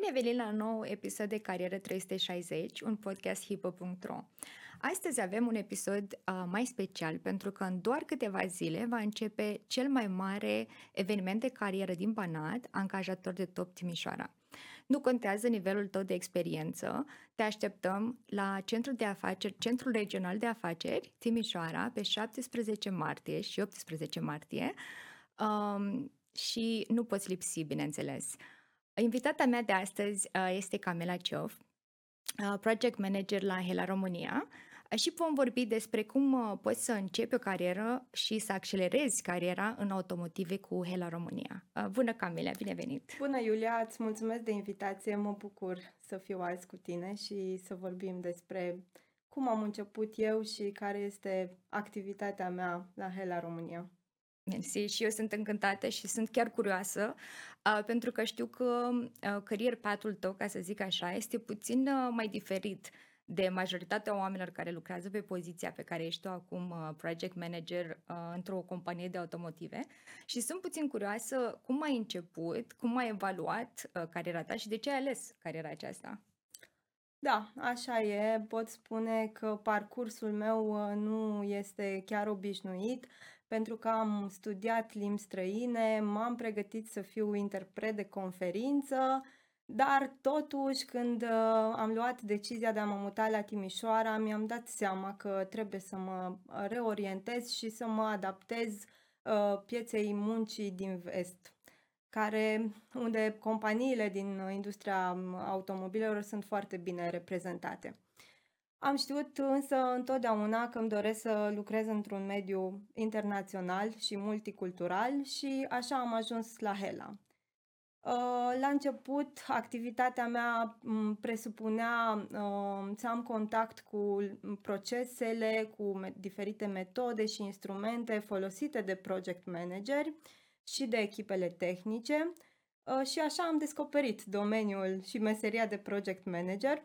Bine venit la un nou episod de Carieră 360, un podcast hipo.ro. Astăzi avem un episod uh, mai special pentru că în doar câteva zile va începe cel mai mare eveniment de carieră din Banat, angajator de top Timișoara. Nu contează nivelul tău de experiență, te așteptăm la Centrul de Afaceri, Centrul Regional de Afaceri Timișoara pe 17 martie și 18 martie um, și nu poți lipsi, bineînțeles. Invitata mea de astăzi uh, este Camila Ciov, uh, project manager la Hela România și vom vorbi despre cum uh, poți să începi o carieră și să accelerezi cariera în automotive cu Hela România. Bună, Camila, bine venit! Bună, Iulia, îți mulțumesc de invitație, mă bucur să fiu azi cu tine și să vorbim despre cum am început eu și care este activitatea mea la Hela România. Mersi și eu sunt încântată și sunt chiar curioasă uh, pentru că știu că uh, career path-ul tău, ca să zic așa, este puțin uh, mai diferit de majoritatea oamenilor care lucrează pe poziția pe care ești tu acum uh, project manager uh, într-o companie de automotive și sunt puțin curioasă cum ai început, cum ai evaluat uh, cariera ta și de ce ai ales cariera aceasta. Da, așa e. Pot spune că parcursul meu uh, nu este chiar obișnuit pentru că am studiat limbi străine, m-am pregătit să fiu interpret de conferință, dar totuși când uh, am luat decizia de a mă muta la Timișoara, mi-am dat seama că trebuie să mă reorientez și să mă adaptez uh, pieței muncii din vest care, unde companiile din industria automobilelor sunt foarte bine reprezentate. Am știut însă întotdeauna că îmi doresc să lucrez într-un mediu internațional și multicultural și așa am ajuns la Hela. Uh, la început, activitatea mea presupunea uh, să am contact cu procesele, cu diferite metode și instrumente folosite de project manageri și de echipele tehnice uh, și așa am descoperit domeniul și meseria de project manager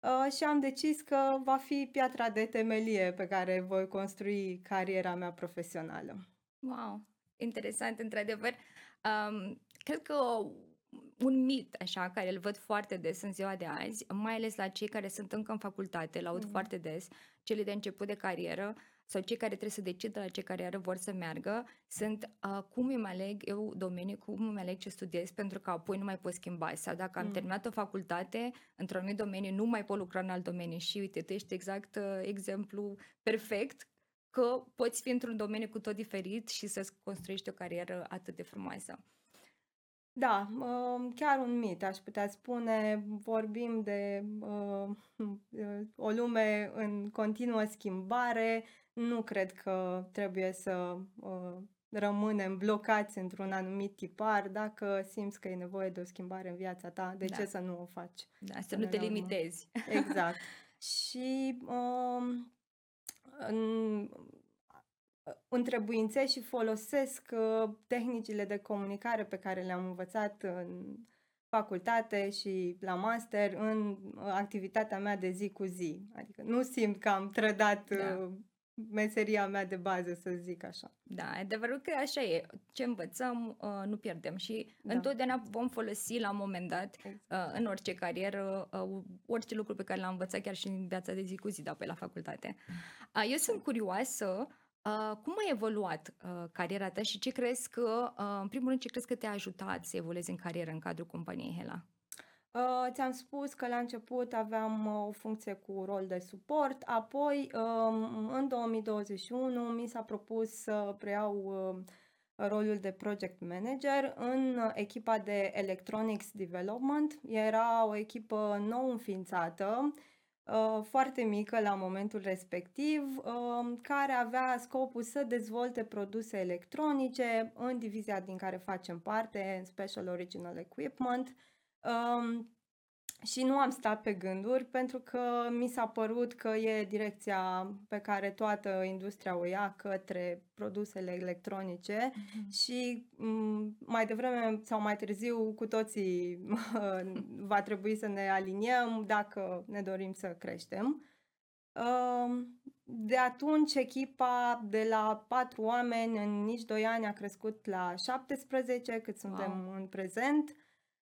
Uh, și am decis că va fi piatra de temelie pe care voi construi cariera mea profesională. Wow, interesant, într-adevăr. Um, cred că un mit, așa, care îl văd foarte des în ziua de azi, mai ales la cei care sunt încă în facultate, l-aud mm. foarte des, cele de început de carieră, sau cei care trebuie să decidă la ce carieră vor să meargă sunt uh, cum îmi aleg eu domeniu, cum îmi aleg ce studiez, pentru că apoi nu mai pot schimba. Sau dacă am mm. terminat o facultate într-un anumit domeniu, nu mai pot lucra în alt domeniu. Și uite, tu ești exact uh, exemplu perfect că poți fi într-un domeniu cu tot diferit și să-ți construiești o carieră atât de frumoasă. Da, uh, chiar un mit, aș putea spune. Vorbim de uh, o lume în continuă schimbare, nu cred că trebuie să uh, rămânem blocați într-un anumit tipar. Dacă simți că e nevoie de o schimbare în viața ta, de da. ce să nu o faci? Da, să nu te limitezi. Exact. Și um, în, întrebuințez și folosesc uh, tehnicile de comunicare pe care le-am învățat în facultate și la master în activitatea mea de zi cu zi. Adică nu simt că am trădat da. Uh, meseria mea de bază, să zic așa. Da, adevărul că așa e. Ce învățăm, uh, nu pierdem și da. întotdeauna vom folosi la un moment dat, exact. uh, în orice carieră, uh, orice lucru pe care l-am învățat chiar și în viața de zi cu zi, da, pe la facultate. Uh, eu sunt curioasă Uh, cum a evoluat uh, cariera ta și ce crezi că, uh, în primul rând, ce crezi că te-a ajutat să evoluezi în carieră în cadrul companiei Hela? Uh, ți-am spus că la început aveam uh, o funcție cu rol de suport, apoi uh, în 2021 mi s-a propus să preiau uh, rolul de project manager în echipa de Electronics Development. Era o echipă nou înființată, uh, foarte mică la momentul respectiv, uh, care avea scopul să dezvolte produse electronice în divizia din care facem parte, Special Original Equipment, Um, și nu am stat pe gânduri pentru că mi s-a părut că e direcția pe care toată industria o ia către produsele electronice mm-hmm. și um, mai devreme sau mai târziu cu toții va trebui să ne aliniem dacă ne dorim să creștem. Um, de atunci echipa de la patru oameni în nici doi ani a crescut la 17 cât suntem wow. în prezent.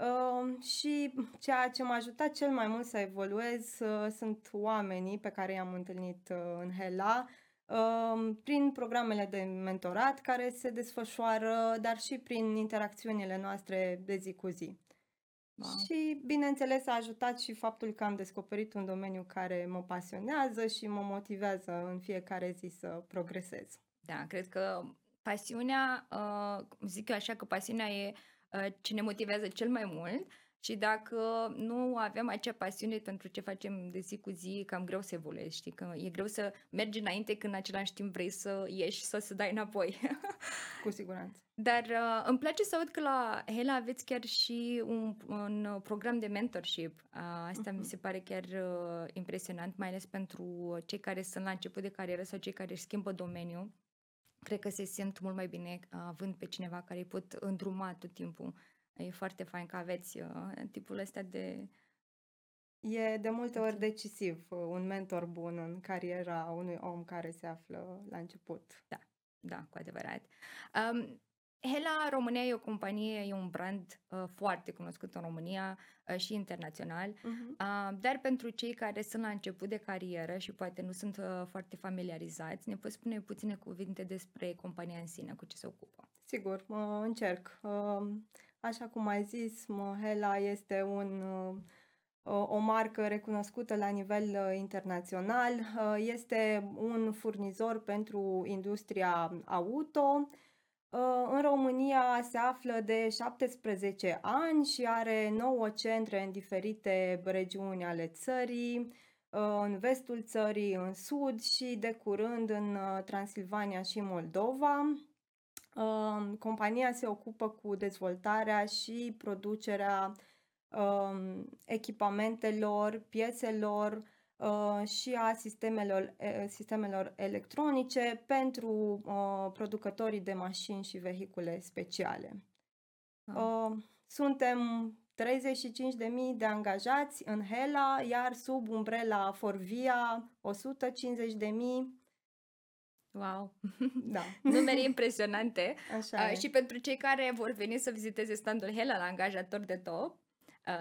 Uh, și ceea ce m-a ajutat cel mai mult să evoluez uh, sunt oamenii pe care i-am întâlnit uh, în HELA, uh, prin programele de mentorat care se desfășoară, dar și prin interacțiunile noastre de zi cu zi. Wow. Și, bineînțeles, a ajutat și faptul că am descoperit un domeniu care mă pasionează și mă motivează în fiecare zi să progresez. Da, cred că pasiunea, uh, zic eu așa că pasiunea e uh, ce ne motivează cel mai mult și dacă nu avem acea pasiune pentru ce facem de zi cu zi, e cam greu să evoluezi, știi? Că e greu să mergi înainte când în același timp vrei să ieși sau să dai înapoi. Cu siguranță. Dar uh, îmi place să aud că la Hela aveți chiar și un, un program de mentorship. Uh, asta mi Mhm. se pare chiar uh, impresionant, mai ales pentru cei care sunt la început de carieră sau cei care își schimbă domeniul. Cred că se simt mult mai bine uh, având pe cineva care îi pot îndruma tot timpul. E foarte fain că aveți uh, tipul ăsta de... E de multe ori decisiv uh, un mentor bun în cariera unui om care se află la început. Da, cu adevărat. Um, Hela România e o companie, e un brand uh, foarte cunoscut în România uh, și internațional. Mhm. Uh, dar pentru cei care sunt la început de carieră și poate nu sunt uh, foarte familiarizați, ne poți spune puține cuvinte despre compania în sine, cu ce se ocupă? Sigur, mă încerc. Uh, Așa cum ai zis, mă, Hela este un, uh, o o marcă recunoscută la nivel uh, internațional. Uh, Este un furnizor pentru industria auto. Uh, În România se află de 17 ani și are 9 centre în diferite regiuni ale țării, uh, în vestul țării, în sud și de curând în uh, Transilvania și Moldova. Uh, Compania se ocupă cu dezvoltarea și producerea um, echipamentelor, pieselor uh, și a sistemelor, e- sistemelor electronice pentru uh, producătorii de mașini și vehicule speciale. Ah. Uh, Suntem 35.000 de angajați în Hela, iar sub umbrela Forvia 150.000. Wow! Da, Numere impresionante. așa Uh, e. și pentru cei care vor veni să viziteze standul Hela la angajator de top, uh,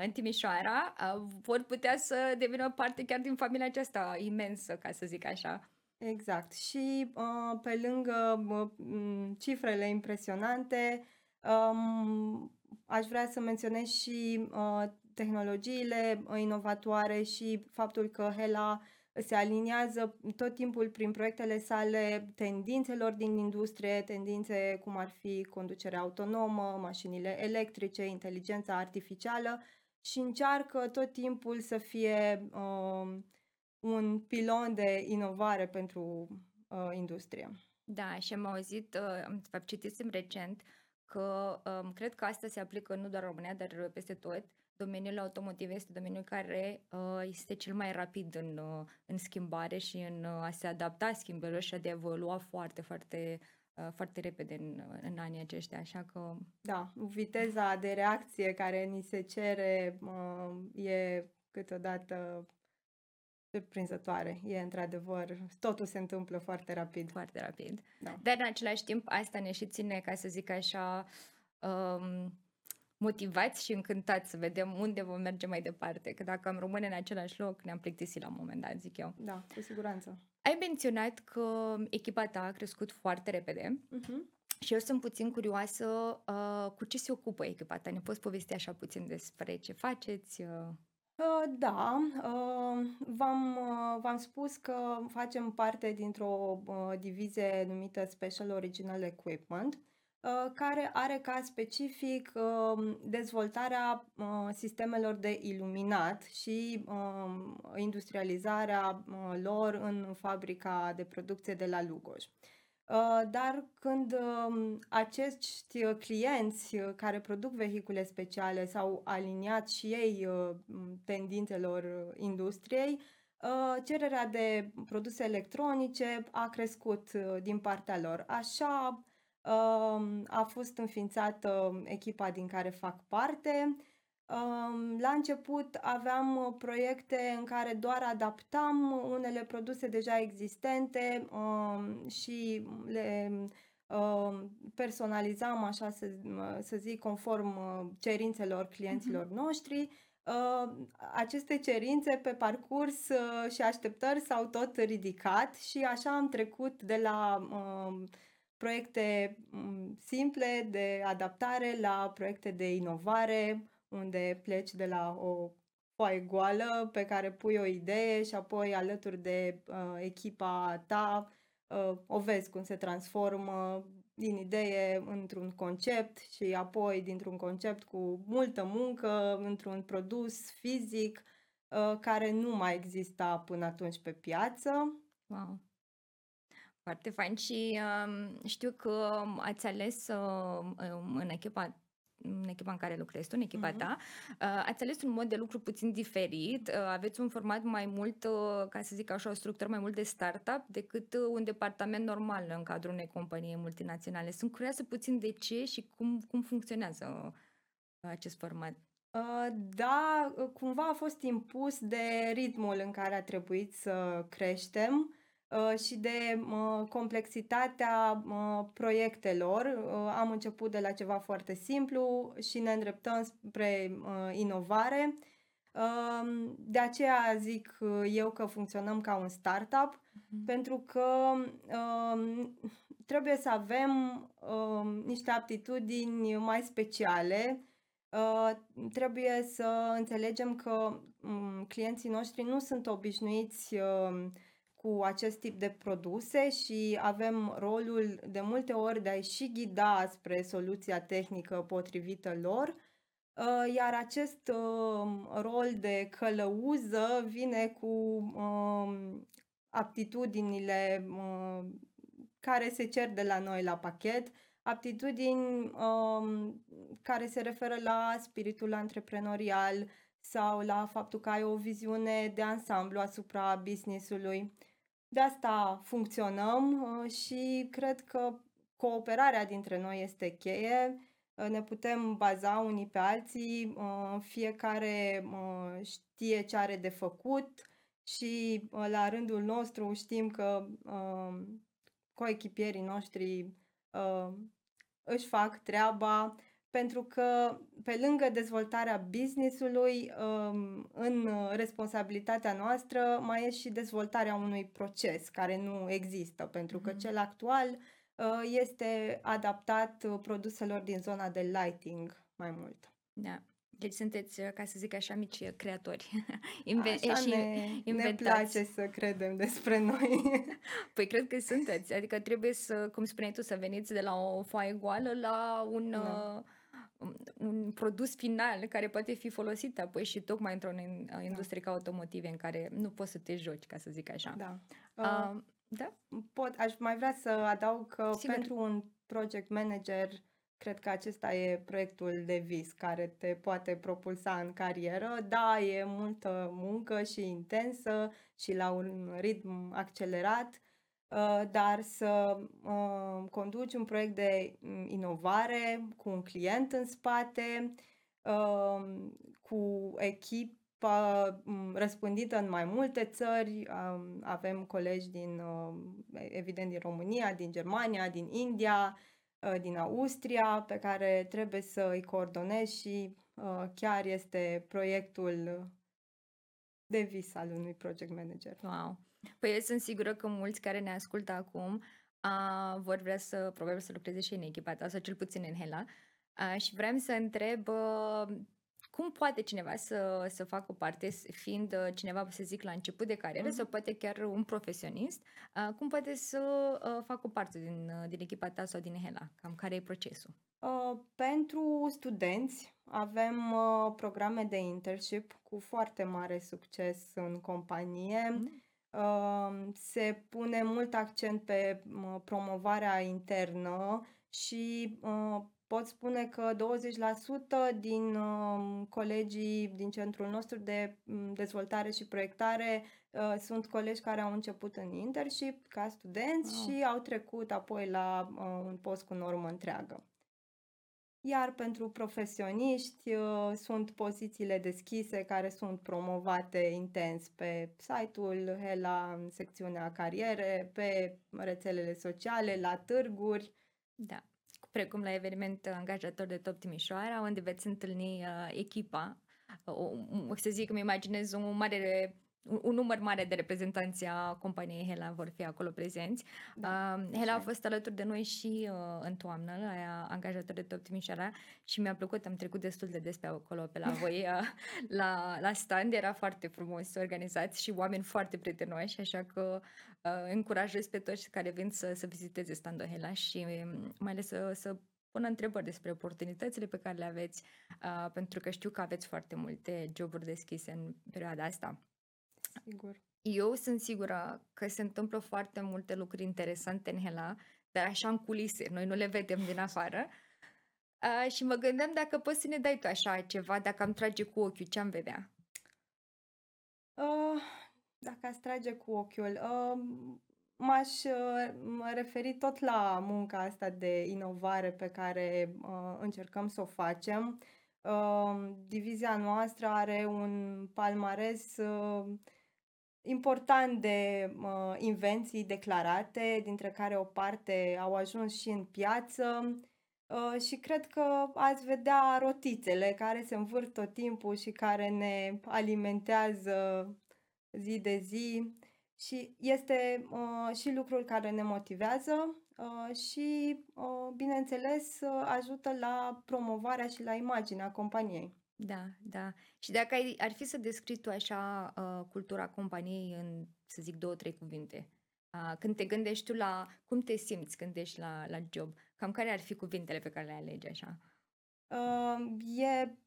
în Timișoara, uh, vor putea să devină parte chiar din familia aceasta imensă, ca să zic așa. Exact. Și uh, pe lângă uh, m, cifrele impresionante, um, aș vrea să menționez și uh, tehnologiile uh, inovatoare și faptul că Hela se aliniază tot timpul prin proiectele sale tendințelor din industrie, tendințe cum ar fi conducerea autonomă, mașinile electrice, inteligența artificială și încearcă tot timpul să fie um, un pilon de inovare pentru uh, industrie. Da, și am auzit, uh, am de fapt citisem recent că um, cred că asta se aplică nu doar în România, dar peste tot. Domeniul automotiv este domeniul care uh, este cel mai rapid în, uh, în schimbare și în uh, a se adapta schimbărilor și a de a evolua foarte, foarte, uh, foarte repede în, în anii aceștia. Așa că Da, viteza de reacție care ni se cere uh, e câteodată surprinzătoare. E într-adevăr, totul se întâmplă foarte rapid. foarte rapid. Da. Dar în același timp asta ne și ține, ca să zic așa, um, motivați și încântați să vedem unde vom merge mai departe. Că dacă am rămâne în același loc, ne-am plictisit la un moment dat, zic eu. Da, cu siguranță. Ai menționat că echipa ta a crescut foarte repede Mhm. și eu sunt puțin curioasă uh, cu ce se ocupă echipa ta. Ne poți povesti așa puțin despre ce faceți? Uh, Uh, Da, uh, v-am, uh, v-am spus că facem parte dintr-o uh, divizie numită Special Original Equipment, uh, care are ca specific uh, dezvoltarea uh, sistemelor de iluminat și uh, industrializarea uh, lor în fabrica de producție de la Lugoj. Uh, Dar când um, acești uh, clienți uh, care produc vehicule speciale s-au aliniat și ei uh, m, tendințelor uh, industriei, uh, cererea de produse electronice a crescut uh, din partea lor. Așa um, a fost înființată echipa din care fac parte. Um, La început aveam uh, proiecte în care doar adaptam unele produse deja existente um, și le uh, personalizam, așa să, să zic, conform cerințelor clienților uh-huh. noștri. Aceste cerințe pe parcurs și așteptări s-au tot ridicat și așa am trecut de la proiecte mm, simple de adaptare la proiecte de inovare, unde pleci de la o foaie goală pe care pui o idee și apoi alături de uh, echipa ta uh, o vezi cum se transformă din idee într-un concept și apoi dintr-un concept cu multă muncă într-un produs fizic uh, care nu mai exista până atunci pe piață. Wow. Foarte fain și uh, știu că ați ales uh, în echipa în echipa în care lucrezi tu, în echipa uh-huh. ta, uh, ați ales un mod de lucru puțin diferit, uh, aveți un format mai mult, uh, ca să zic așa, o structură mai mult de startup decât uh, un departament normal în cadrul unei companii multinaționale. Sunt curioasă puțin de ce și cum, cum funcționează uh, acest format. Uh, da, uh, cumva a fost impus de ritmul în care a trebuit să creștem Uh, și de uh, complexitatea uh, proiectelor. Am început de la ceva foarte simplu și ne îndreptăm spre inovare. Um, de aceea zic eu că funcționăm ca un startup, uh-huh. pentru că um, trebuie să avem um, niște aptitudini mai speciale. Trebuie să înțelegem că um, clienții noștri nu sunt obișnuiți cu acest tip de produse și avem rolul de multe ori de a-i și ghida spre soluția tehnică potrivită lor, uh, iar acest um, rol de călăuză vine cu um, aptitudinile um, care se cer de la noi la pachet, aptitudini care se referă la spiritul antreprenorial sau la faptul că ai o viziune de ansamblu asupra business-ului. De asta funcționăm uh, și cred că cooperarea dintre noi este cheie. Uh, ne putem baza unii pe alții, uh, fiecare știe ce are de făcut și la rândul nostru știm că coechipierii noștri își fac treaba pentru că pe lângă dezvoltarea business-ului, um, în responsabilitatea noastră mai e și dezvoltarea unui proces care nu există, pentru că mm-hmm. cel actual uh, este adaptat uh, produselor din zona de lighting mai mult. Da. Deci sunteți, uh, ca să zic așa, mici creatori. Inve- așa și ne, inventați. ne place să credem despre noi. păi cred că sunteți. Adică trebuie să, cum spuneai tu, să veniți de la o foaie goală la un... Da. Uh, un produs final care poate fi folosit apoi și tocmai într-o da. industrie da. ca automotive în care nu poți să te joci, ca să zic așa. Da. Uh, uh, da? Pot, aș mai vrea să adaug că Sigur. pentru un project manager cred că acesta e proiectul de vis care te poate propulsa în carieră. Da, e multă muncă și intensă și la un ritm accelerat, Uh, dar să uh, conduci un proiect de mm, inovare cu un client în spate, uh, cu echipă mm, răspândită în mai multe țări. Um, avem colegi din, evident, din România, din Germania, din India, din Austria, pe care trebuie să îi coordonezi și chiar este proiectul de vis al unui project manager. Wow! Păi eu sunt sigură că mulți care ne ascultă acum a, vor vrea să, probabil să lucreze și în echipa ta, sau cel puțin în Hela. A, și vreau să întreb a, cum poate cineva să, să facă parte, fiind cineva, să zic, la început de carieră, uh-huh. sau poate chiar un profesionist, a, cum poate să a, facă parte din, din echipa ta sau din Hela? Cam care e procesul? Uh, pentru studenți avem uh, programe de internship cu foarte mare succes în companie. Mm se pune mult accent pe promovarea internă și pot spune că 20% din colegii din centrul nostru de dezvoltare și proiectare sunt colegi care au început în internship ca studenți wow. și au trecut apoi la un post cu normă întreagă. Iar pentru profesioniști uh, sunt pozițiile deschise care sunt promovate intens pe site-ul Hela, în secțiunea cariere, pe rețelele sociale, la târguri Da. Precum la eveniment angajator de Top Timișoara, unde veți întâlni uh, echipa. Uh, o, să zic că îmi imaginez un mare un, un număr mare de reprezentanți a companiei Hela vor fi acolo prezenți. Da, uh, Hela a fost alături de noi și uh, în toamnă, la angajator de Top Timișoara și mi-a plăcut, am trecut destul de des pe acolo, pe la voi, uh, la, la stand, era foarte frumos organizat și oameni foarte prietenoși, așa că uh, încurajez pe toți care vin să, să viziteze standul Hela și um, mai ales să, să pună întrebări despre oportunitățile pe care le aveți, uh, pentru că știu că aveți foarte multe joburi deschise în perioada asta. Sigur. Eu sunt sigură că se întâmplă foarte multe lucruri interesante în Hela, dar așa în culise, noi nu le vedem din afară. Uh, și mă gândeam dacă poți să ne dai tu așa ceva, dacă am trage cu ochiul, ce am vedea? Uh, dacă ați trage cu ochiul, uh, m-aș uh, referi tot la munca asta de inovare pe care uh, încercăm să o facem. Uh, divizia noastră are un palmares uh, important de uh, invenții declarate, dintre care o parte au ajuns și în piață. Uh, și cred că ați vedea rotițele care se învârt tot timpul și care ne alimentează zi de zi și este uh, și lucrul care ne motivează uh, și, uh, bineînțeles, uh, ajută la promovarea și la imaginea companiei. Da, da. Și dacă ai, ar fi să descrii tu așa uh, cultura companiei în, să zic, două, trei cuvinte, uh, când te gândești tu la cum te simți când ești la, la job, cam care ar fi cuvintele pe care le alegi așa? Uh, e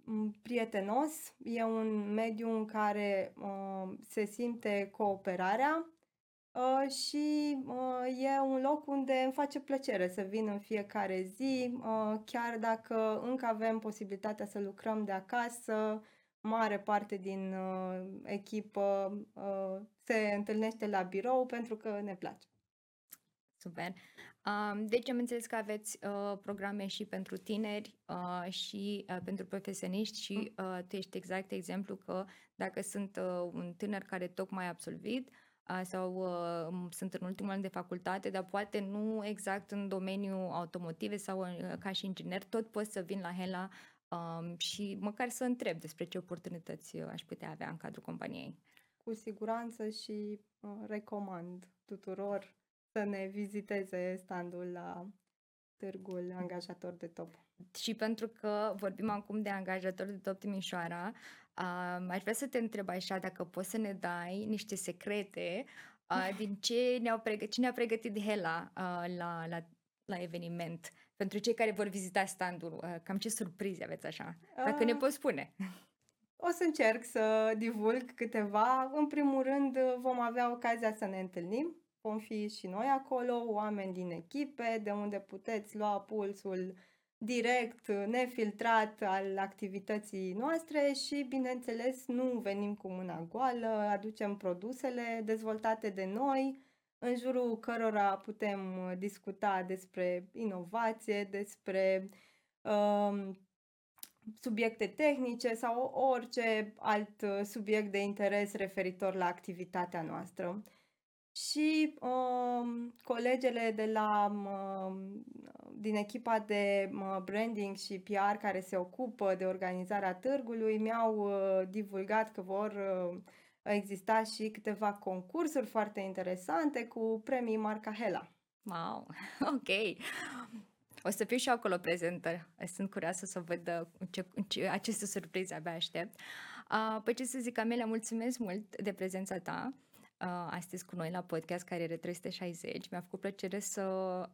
prietenos, e un mediu în care uh, se simte cooperarea uh, și uh, e un loc unde îmi face plăcere să vin în fiecare zi, uh, chiar dacă încă avem posibilitatea să lucrăm de acasă, mare parte din uh, echipă uh, se întâlnește la birou pentru că ne place. Super. Um, deci am înțeles că aveți uh, programe și pentru tineri uh, și uh, pentru profesioniști și uh, tu ești exact exemplu că dacă sunt uh, un tânăr care tocmai a absolvit uh, sau uh, sunt în ultimul an de facultate, dar poate nu exact în domeniul automotive sau uh, ca și inginer, tot pot să vin la Hela um, și măcar să întreb despre ce oportunități uh, aș putea avea în cadrul companiei. Cu siguranță și uh, recomand tuturor să ne viziteze standul la târgul angajator de top. Și pentru că vorbim acum de angajator de top Timișoara, uh, aș vrea să te întreb așa dacă poți să ne dai niște secrete uh, din ce ne-au pregătit, ce ne-a pregătit Hela uh, la, la, la eveniment. Pentru cei care vor vizita standul, uh, cam ce surprize aveți așa? Dacă uh, ne poți spune. O să încerc să divulg câteva. În primul rând vom avea ocazia să ne întâlnim vom fi și noi acolo, oameni din echipe, de unde puteți lua pulsul direct, nefiltrat al activității noastre și, bineînțeles, nu venim cu mâna goală, aducem produsele dezvoltate de noi, în jurul cărora putem discuta despre inovație, despre um, subiecte tehnice sau orice alt subiect de interes referitor la activitatea noastră și uh, colegele de la, uh, din echipa de uh, branding și PR care se ocupă de organizarea târgului mi-au uh, divulgat că vor uh, exista și câteva concursuri foarte interesante cu premii marca Hela. Wow, ok. O să fiu și acolo prezentă. Sunt curioasă să văd uh, ce, ce, aceste surprize abia aștept. Uh, păi ce să zic, Amelia, mulțumesc mult de prezența ta uh, astăzi cu noi la podcast Cariere 360. Mi-a făcut plăcere să,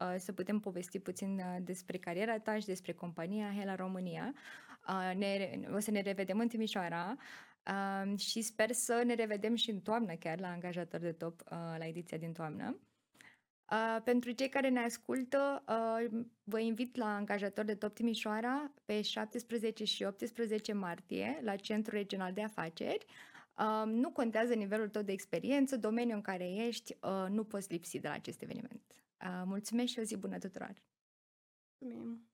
uh, să putem povesti puțin uh, despre cariera ta și despre compania Hela România. Uh, ne, o să ne revedem în Timișoara uh, și sper să ne revedem și în toamnă chiar la angajator de top uh, la ediția din toamnă. Uh, pentru cei care ne ascultă, uh, vă invit la angajator de top Timișoara pe 17 și 18 martie la Centrul Regional de Afaceri. Uh, nu contează nivelul tău de experiență, domeniul în care ești, uh, nu poți lipsi de la acest eveniment. Uh, mulțumesc și o zi bună tuturor! Mulțumim!